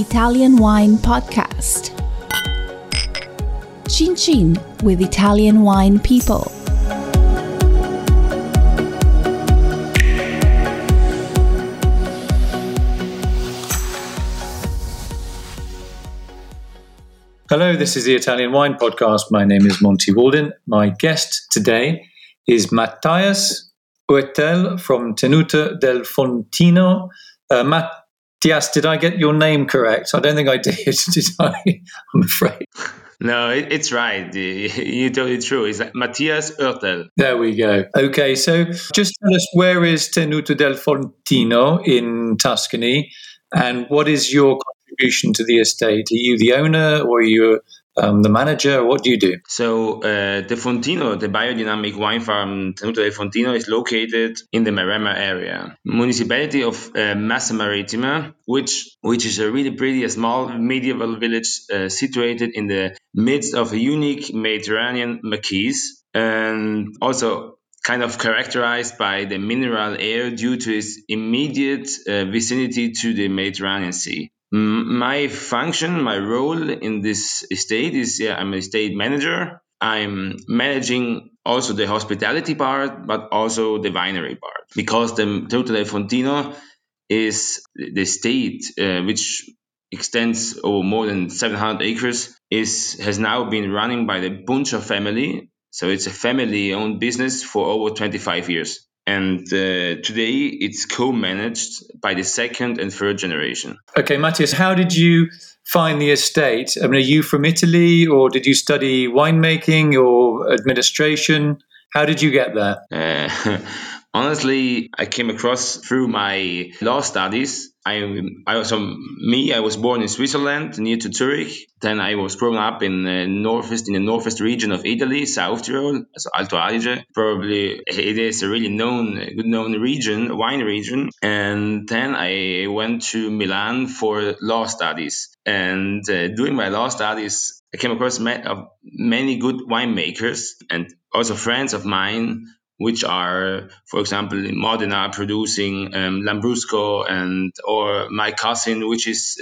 Italian Wine Podcast. Chin Chin with Italian Wine People. Hello, this is the Italian Wine Podcast. My name is Monty Waldin. My guest today is Matthias Oertel from Tenuta del Fontino. Uh, Matthias, did I get your name correct? I don't think I did, did I? I'm afraid. No, it, it's right. You told it true. It's Matthias Oertel. There we go. Okay, so just tell us where is Tenuta del Fontino in Tuscany and what is your contribution to the estate? Are you the owner or are you um, the manager? What do you do? So uh, the Fontino, the biodynamic wine farm Tenuta del Fontino, is located in the Maremma area, municipality of uh, Massa Marittima, which which is a really pretty, small medieval village uh, situated in the midst of a unique Mediterranean maquis, and also kind of characterized by the mineral air due to its immediate uh, vicinity to the Mediterranean Sea. My function, my role in this estate is yeah, I'm a estate manager. I'm managing also the hospitality part, but also the winery part because the del Fontino is the estate uh, which extends over more than 700 acres is has now been running by the Buncher family. So it's a family-owned business for over 25 years and uh, today it's co-managed by the second and third generation. Okay, Matthias, how did you find the estate? I mean, are you from Italy, or did you study winemaking or administration? How did you get there? Uh, honestly, I came across through my law studies I, I also me. I was born in Switzerland, near to Zurich. Then I was grown up in the northwest in the northwest region of Italy, South Tyrol, so Alto Adige. Probably it is a really known, good known region, wine region. And then I went to Milan for law studies. And uh, doing my law studies, I came across many good winemakers and also friends of mine which are, for example, in Modena producing um, Lambrusco, and or my cousin, which is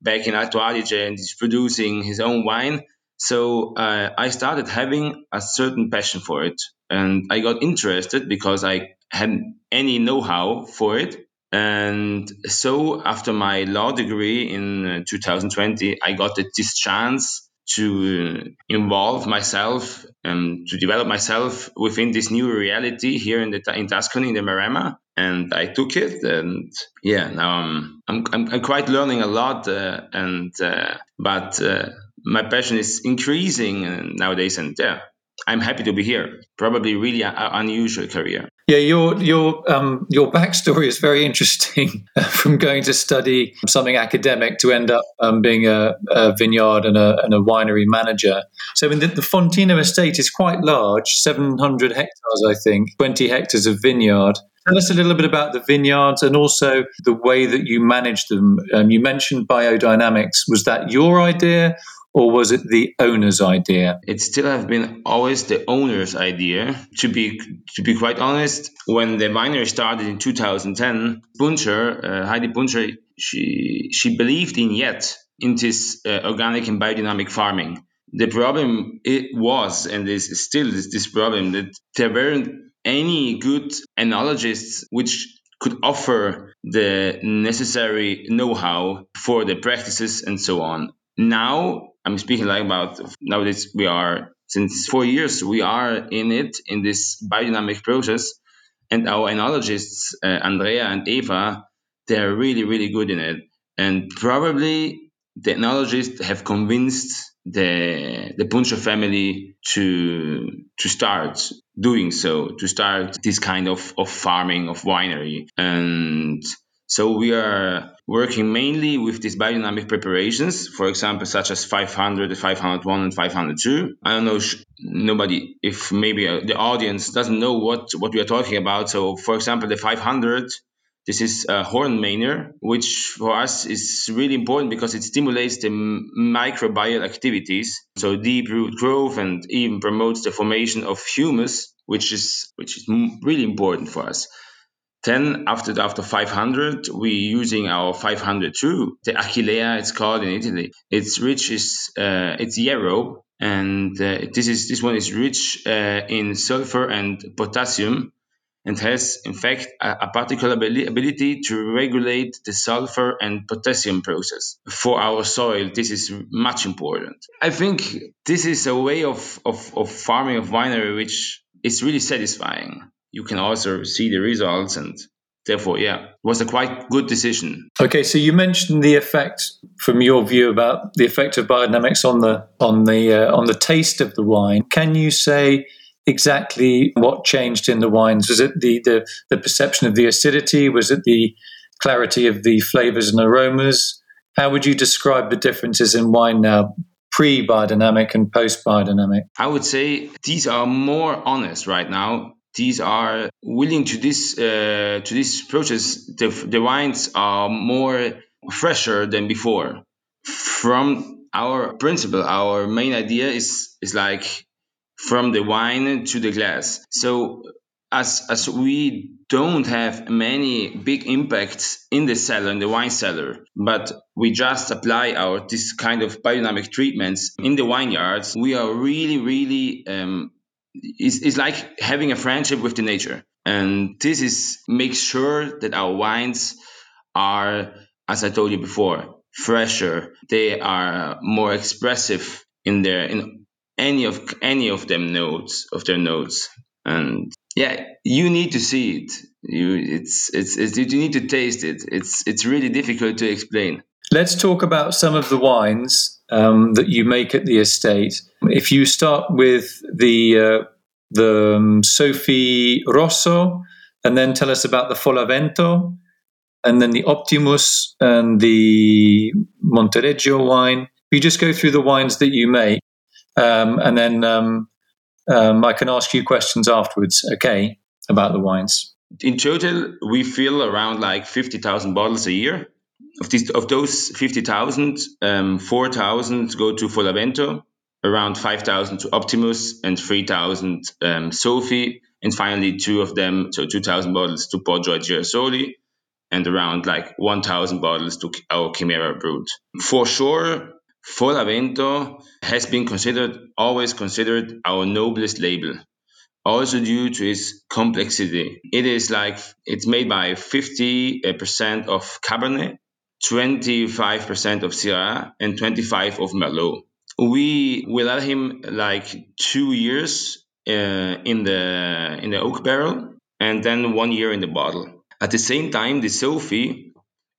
back in Alto Adige and is producing his own wine. So uh, I started having a certain passion for it, and I got interested because I had any know-how for it. And so after my law degree in uh, 2020, I got this chance to involve myself and to develop myself within this new reality here in the in Tuscany in the Maremma and I took it and yeah now I'm I'm I'm, I'm quite learning a lot uh, and uh, but uh, my passion is increasing nowadays and yeah I'm happy to be here. Probably really an unusual career. Yeah, your your um, your backstory is very interesting. From going to study something academic to end up um, being a, a, vineyard and a, and a winery manager. So, the, the Fontino estate is quite large, 700 hectares, I think, 20 hectares of vineyard. Tell us a little bit about the vineyards and also the way that you manage them. Um, you mentioned biodynamics. Was that your idea, or was it the owner's idea? It still have been always the owner's idea. To be to be quite honest, when the winery started in 2010, Buncher, uh, Heidi Buncher, she she believed in yet in this uh, organic and biodynamic farming. The problem it was and is still this, this problem that there weren't any good enologists which could offer the necessary know-how for the practices and so on. Now I'm speaking like about nowadays we are since four years we are in it in this biodynamic process, and our enologists uh, Andrea and Eva they're really really good in it, and probably the enologists have convinced the the Buncher family to to start doing so to start this kind of, of farming of winery. And so we are working mainly with these biodynamic preparations, for example, such as 500, 501, and 502. I don't know, nobody, if maybe uh, the audience doesn't know what, what we are talking about. So, for example, the 500, this is a horn manure, which for us is really important because it stimulates the microbial activities, so deep root growth, and even promotes the formation of humus, which is which is really important for us. Then after after 500, we're using our 502, the Achillea, it's called in Italy. It's rich is uh, it's yellow, and uh, this is this one is rich uh, in sulfur and potassium, and has in fact a, a particular ability to regulate the sulfur and potassium process for our soil. This is much important. I think this is a way of of, of farming of winery which is really satisfying you can also see the results and therefore yeah it was a quite good decision. Okay so you mentioned the effect from your view about the effect of biodynamics on the on the uh, on the taste of the wine. Can you say exactly what changed in the wines? Was it the the, the perception of the acidity? Was it the clarity of the flavors and aromas? How would you describe the differences in wine now pre biodynamic and post biodynamic? I would say these are more honest right now these are willing to this uh, to this process. The, the wines are more fresher than before. From our principle, our main idea is is like from the wine to the glass. So as as we don't have many big impacts in the cellar in the wine cellar but we just apply our this kind of biodynamic treatments in the vineyards we are really really um, is, is like having a friendship with the nature. And this is makes sure that our wines are, as I told you before, fresher. They are more expressive in their in any of any of them notes of their notes. And yeah, you need to see it. You it's it's, it's you need to taste it. It's it's really difficult to explain. Let's talk about some of the wines um, that you make at the estate. If you start with the uh, the um, Sofi Rosso, and then tell us about the Folavento, and then the Optimus and the Montereggio wine. You just go through the wines that you make, um, and then um, um, I can ask you questions afterwards. Okay, about the wines. In total, we fill around like fifty thousand bottles a year of these of those 50,000, um, 4,000 go to Folavento, around 5,000 to Optimus, and 3,000 um, Sofi, and finally two of them, so 2,000 bottles to Poggio Girasoli, and around like 1,000 bottles to our Chimera Brut. For sure, Folavento has been considered, always considered our noblest label also due to its complexity. It is like it's made by 50% of Cabernet, 25% of Syrah and 25 of Merlot. We will let him like two years uh, in the in the oak barrel and then one year in the bottle. At the same time, the Sophie,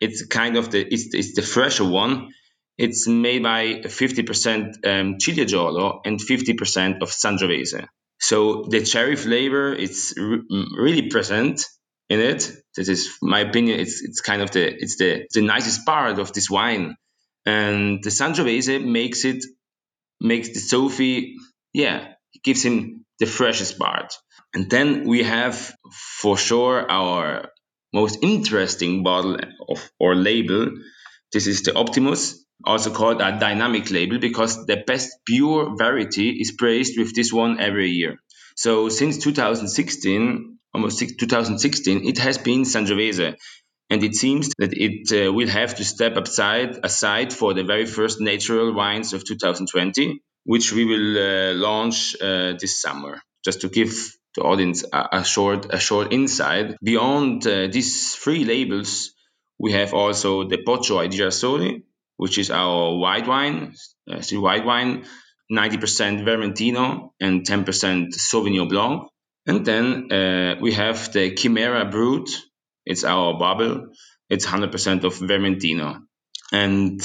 it's kind of the it's, it's the fresher one. It's made by 50% um, Ciliegiolo and 50% of Sangiovese. So the cherry flavor is re- really present in it. This is my opinion. It's it's kind of the it's the the nicest part of this wine, and the Sangiovese makes it makes the Sofi yeah it gives him the freshest part. And then we have for sure our most interesting bottle of or label. This is the Optimus, also called a dynamic label because the best pure variety is praised with this one every year. So since 2016, almost 2016, it has been Sangiovese. And it seems that it uh, will have to step aside, aside for the very first natural wines of 2020, which we will uh, launch uh, this summer. Just to give the audience a, a short, a short insight. Beyond uh, these three labels, we have also the Poggio Girasoli, which is our white wine, uh, white wine, 90% Vermentino and 10% Sauvignon Blanc. And then uh, we have the Chimera Brut. It's our bubble. It's 100% of Vermentino. And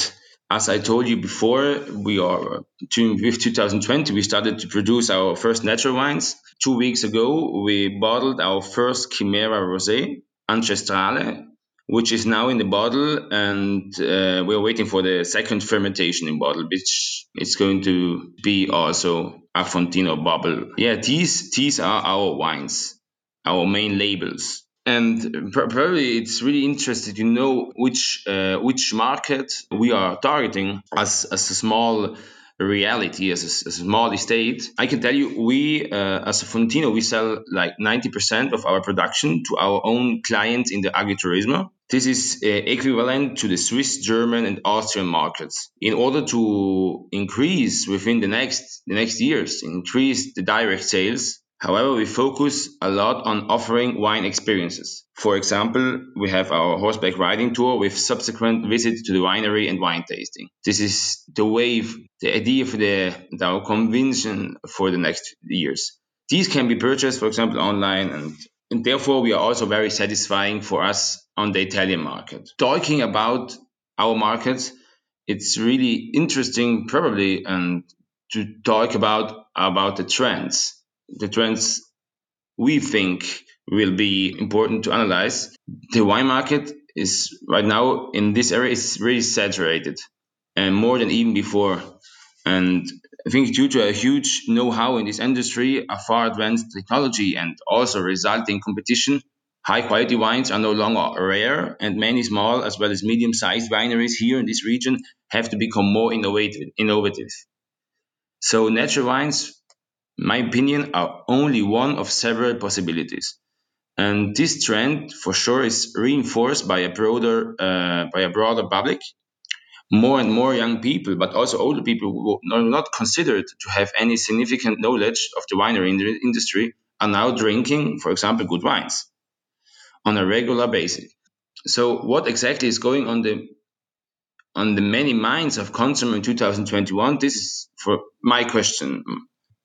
as I told you before, we are with 2020, we started to produce our first natural wines. Two weeks ago, we bottled our first Chimera Rosé, Ancestrale, which is now in the bottle, and uh, we're waiting for the second fermentation in bottle, which is going to be also a Fontino bubble. Yeah, these these are our wines, our main labels, and probably it's really interesting to know which uh, which market we are targeting as as a small reality as a, as a small estate, I can tell you, we uh, as a Fontino, we sell like 90% of our production to our own clients in the agritourism. This is uh, equivalent to the Swiss, German, and Austrian markets. In order to increase within the next the next years, increase the direct sales, However, we focus a lot on offering wine experiences. For example, we have our horseback riding tour with subsequent visits to the winery and wine tasting. This is the wave, the idea for the, our convention for the next years. These can be purchased, for example, online and and therefore we are also very satisfying for us on the Italian market. Talking about our market, it's really interesting probably and to talk about about the trends the trends we think will be important to analyze. The wine market is right now in this area is really saturated and more than even before. And I think due to a huge know-how in this industry, a far advanced technology and also resulting competition, high quality wines are no longer rare and many small as well as medium sized wineries here in this region have to become more innovative innovative. So natural wines my opinion, are only one of several possibilities. And this trend, for sure, is reinforced by a broader uh, by a broader public. More and more young people, but also older people who are not considered to have any significant knowledge of the winery industry, are now drinking, for example, good wines on a regular basis. So, what exactly is going on the on the many minds of consumers in 2021? This is for my question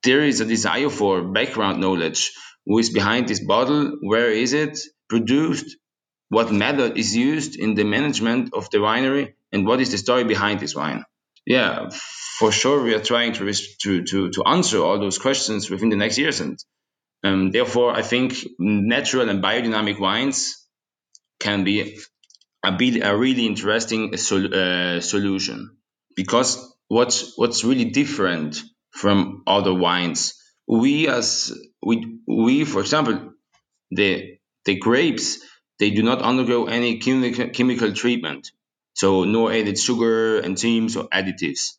there is a desire for background knowledge. Who is behind this bottle? Where is it produced? What method is used in the management of the winery? And what is the story behind this wine? Yeah, for sure, we are trying to to to, to answer all those questions within the next years, and um, therefore, I think natural and biodynamic wines can be a, be, a really interesting sol- uh, solution because what's what's really different from other wines. We as we we for example the the grapes they do not undergo any chemical chemical treatment, so no added sugar, enzymes or additives.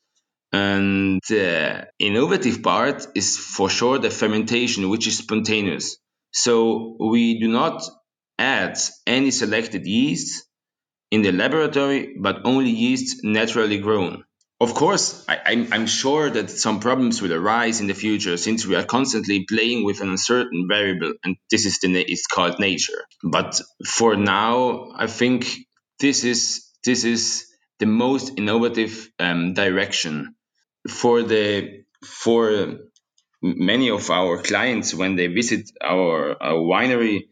And the innovative part is for sure the fermentation, which is spontaneous. So we do not add any selected yeast in the laboratory, but only yeast naturally grown. Of course, I, am sure that some problems will arise in the future since we are constantly playing with an uncertain variable, and this is the it's called nature. But for now, I think this is this is the most innovative um, direction for the for many of our clients when they visit our, our winery.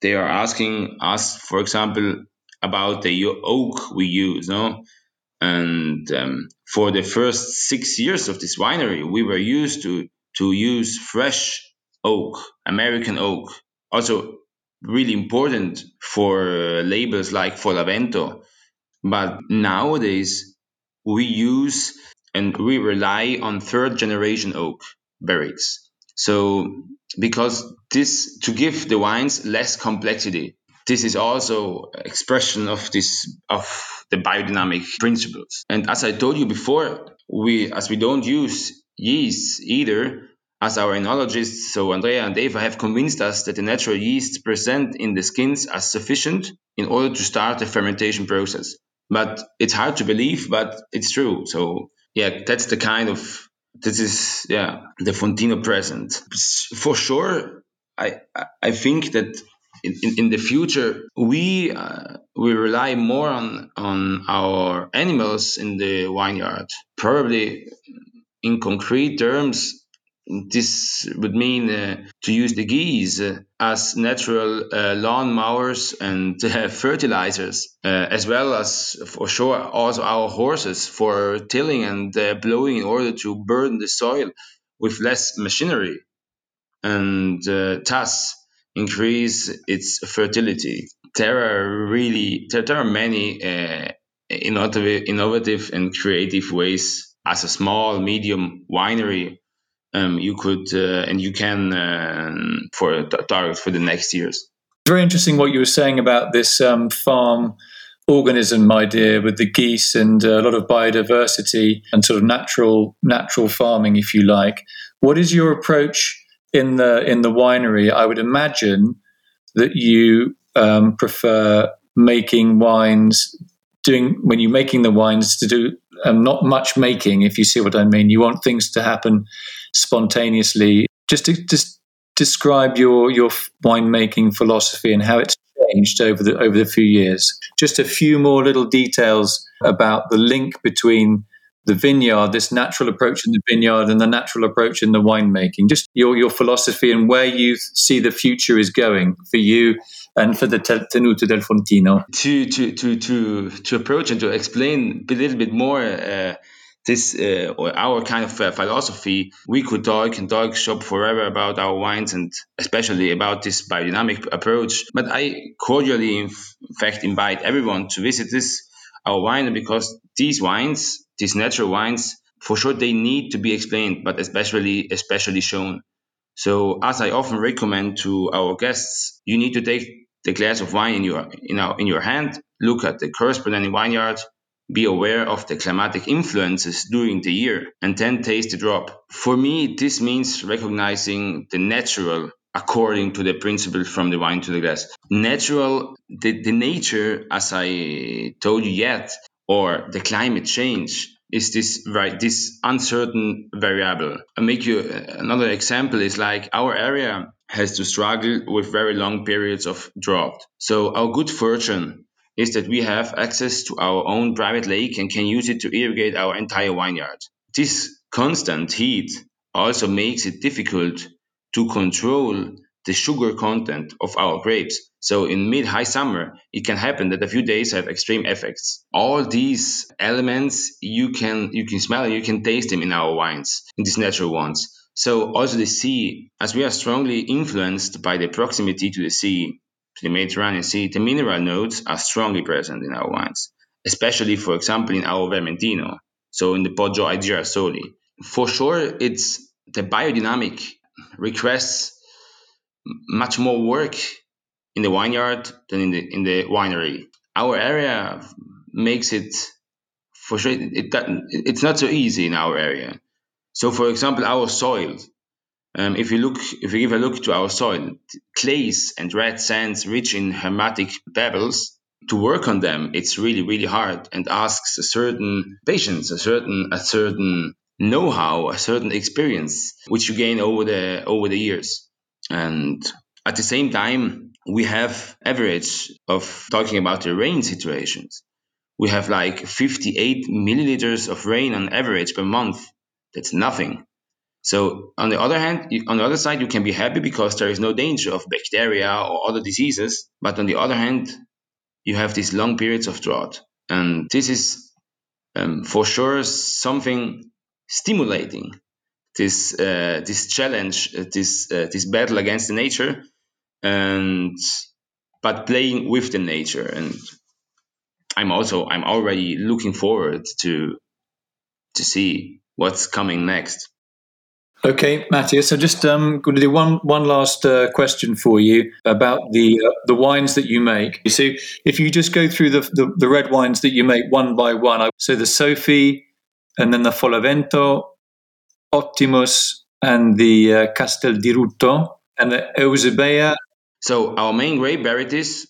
They are asking us, for example, about the oak we use. No, and um, for the first six years of this winery, we were used to to use fresh oak, American oak. Also, really important for uh, labels like Folavento. But nowadays, we use and we rely on third generation oak barriques. So, because this to give the wines less complexity, this is also expression of this of the biodynamic principles. And as I told you before, we as we don't use yeast either, as our enologists, so Andrea and Eva, have convinced us that the natural yeast present in the skins are sufficient in order to start the fermentation process. But it's hard to believe, but it's true. So yeah, that's the kind of this is yeah the Fontino present for sure. I I think that in, in, the future we uh, we rely more on on our animals in the vineyard probably in concrete terms this would mean uh, to use the geese uh, as natural uh, lawn mowers and uh, fertilizers, uh, as well as for sure also our horses for tilling and uh, blowing in order to burden the soil with less machinery. And thus, increase its fertility. There are really there, there are many uh, innovative, innovative and creative ways as a small medium winery um, you could uh, and you can uh, for target for the next years. Very interesting what you were saying about this um, farm organism idea with the geese and a lot of biodiversity and sort of natural natural farming, if you like. What is your approach in the in the winery? I would imagine that you um, prefer making wines, doing when you're making the wines to do um, not much making, if you see what I mean. You want things to happen spontaneously. Just to just describe your your winemaking philosophy and how it's changed over the over the few years. Just a few more little details about the link between the vineyard, this natural approach in the vineyard, and the natural approach in the winemaking. Just your your philosophy and where you see the future is going for you and for the Tenuta del Fontino. To to to to to approach and to explain a little bit more. Uh, this uh, or our kind of uh, philosophy, we could talk and talk shop forever about our wines and especially about this biodynamic approach. But I cordially, in fact, invite everyone to visit this our wine because these wines, these natural wines, for sure they need to be explained, but especially especially shown. So as I often recommend to our guests, you need to take the glass of wine in your in, our, in your hand, look at the corresponding vineyard, be aware of the climatic influences during the year, and then taste the drop. For me, this means recognizing the natural according to the principle from the wine to the glass. Natural, the, the nature, as I told you yet, or the climate change is this right this uncertain variable. I make you uh, another example is like our area has to struggle with very long periods of drought. So our good fortune is that we have access to our own private lake and can use it to irrigate our entire vineyard. This constant heat also makes it difficult to control the sugar content of our grapes. So in mid high summer, it can happen that a few days have extreme effects. All these elements you can you can smell, you can taste them in our wines, in these natural ones. So also the sea, as we are strongly influenced by the proximity to the sea, to the Mediterranean Sea, the mineral notes are strongly present in our wines, especially, for example, in our Vermentino, so in the Poggio ai Girasoli. For sure, it's the biodynamic requests much more work in the vineyard than in the in the winery. Our area makes it for sure. It, it it's not so easy in our area. So, for example, our soil um, if you look, if you give a look to our soil, clays and red sands rich in hermetic pebbles, to work on them, it's really, really hard and asks a certain patience, a certain, a certain know-how, a certain experience, which you gain over the over the years. And at the same time, we have average of talking about the rain situations. We have like 58 milliliters of rain on average per month. That's nothing. So on the other hand, on the other side, you can be happy because there is no danger of bacteria or other diseases. But on the other hand, you have these long periods of drought, and this is um, for sure something stimulating. This uh, this challenge, uh, this uh, this battle against nature, and but playing with the nature. And I'm also I'm already looking forward to to see what's coming next. Okay, Matthias. So just um, going to do one one last uh, question for you about the uh, the wines that you make. So if you just go through the, the, the red wines that you make one by one, so the sophie and then the Folavento, Optimus, and the uh, Castel di Rutto, and the Eusebia. So our main grape varieties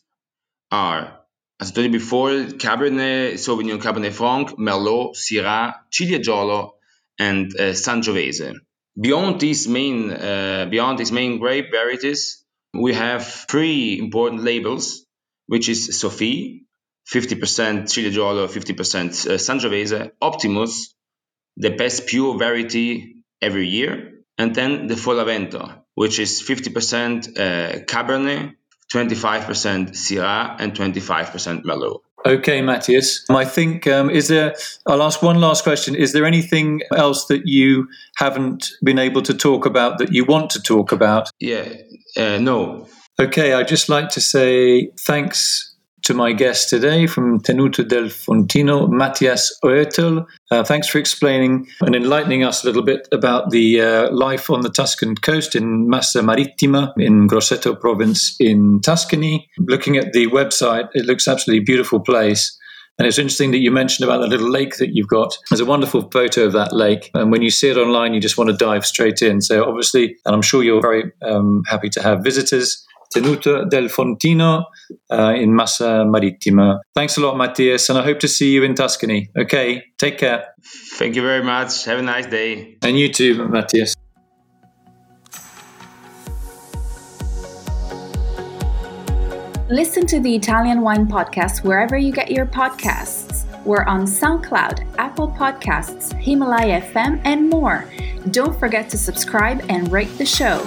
are, as I told you before, Cabernet Sauvignon, Cabernet Franc, Merlot, Syrah, Ciliegiolo, and uh, Sangiovese. Beyond these main uh, beyond these main grape varieties, we have three important labels, which is Sophie, 50% Ciliegiolo, 50% uh, Sangiovese, Optimus, the best pure variety every year, and then the Folavento, which is 50% uh, Cabernet, 25% Syrah, and 25% Merlot. Okay, Matthias. I think um, is there. I'll ask one last question. Is there anything else that you haven't been able to talk about that you want to talk about? Yeah. Uh, no. Okay. I'd just like to say thanks to my guest today from Tenuta del Fontino, Matthias Oertel. Uh, thanks for explaining and enlightening us a little bit about the uh, life on the Tuscan coast in Massa Marittima in Grosseto province in Tuscany. Looking at the website, it looks absolutely beautiful place. And it's interesting that you mentioned about the little lake that you've got. There's a wonderful photo of that lake. And when you see it online, you just want to dive straight in. So, obviously, and I'm sure you're very um, happy to have visitors. Tenuta del Fontino uh, in Massa Marittima. Thanks a lot, Matthias, and I hope to see you in Tuscany. Okay, take care. Thank you very much. Have a nice day. And you too, Matthias. Listen to the Italian Wine Podcast wherever you get your podcasts. We're on SoundCloud, Apple Podcasts, Himalaya FM, and more. Don't forget to subscribe and rate the show.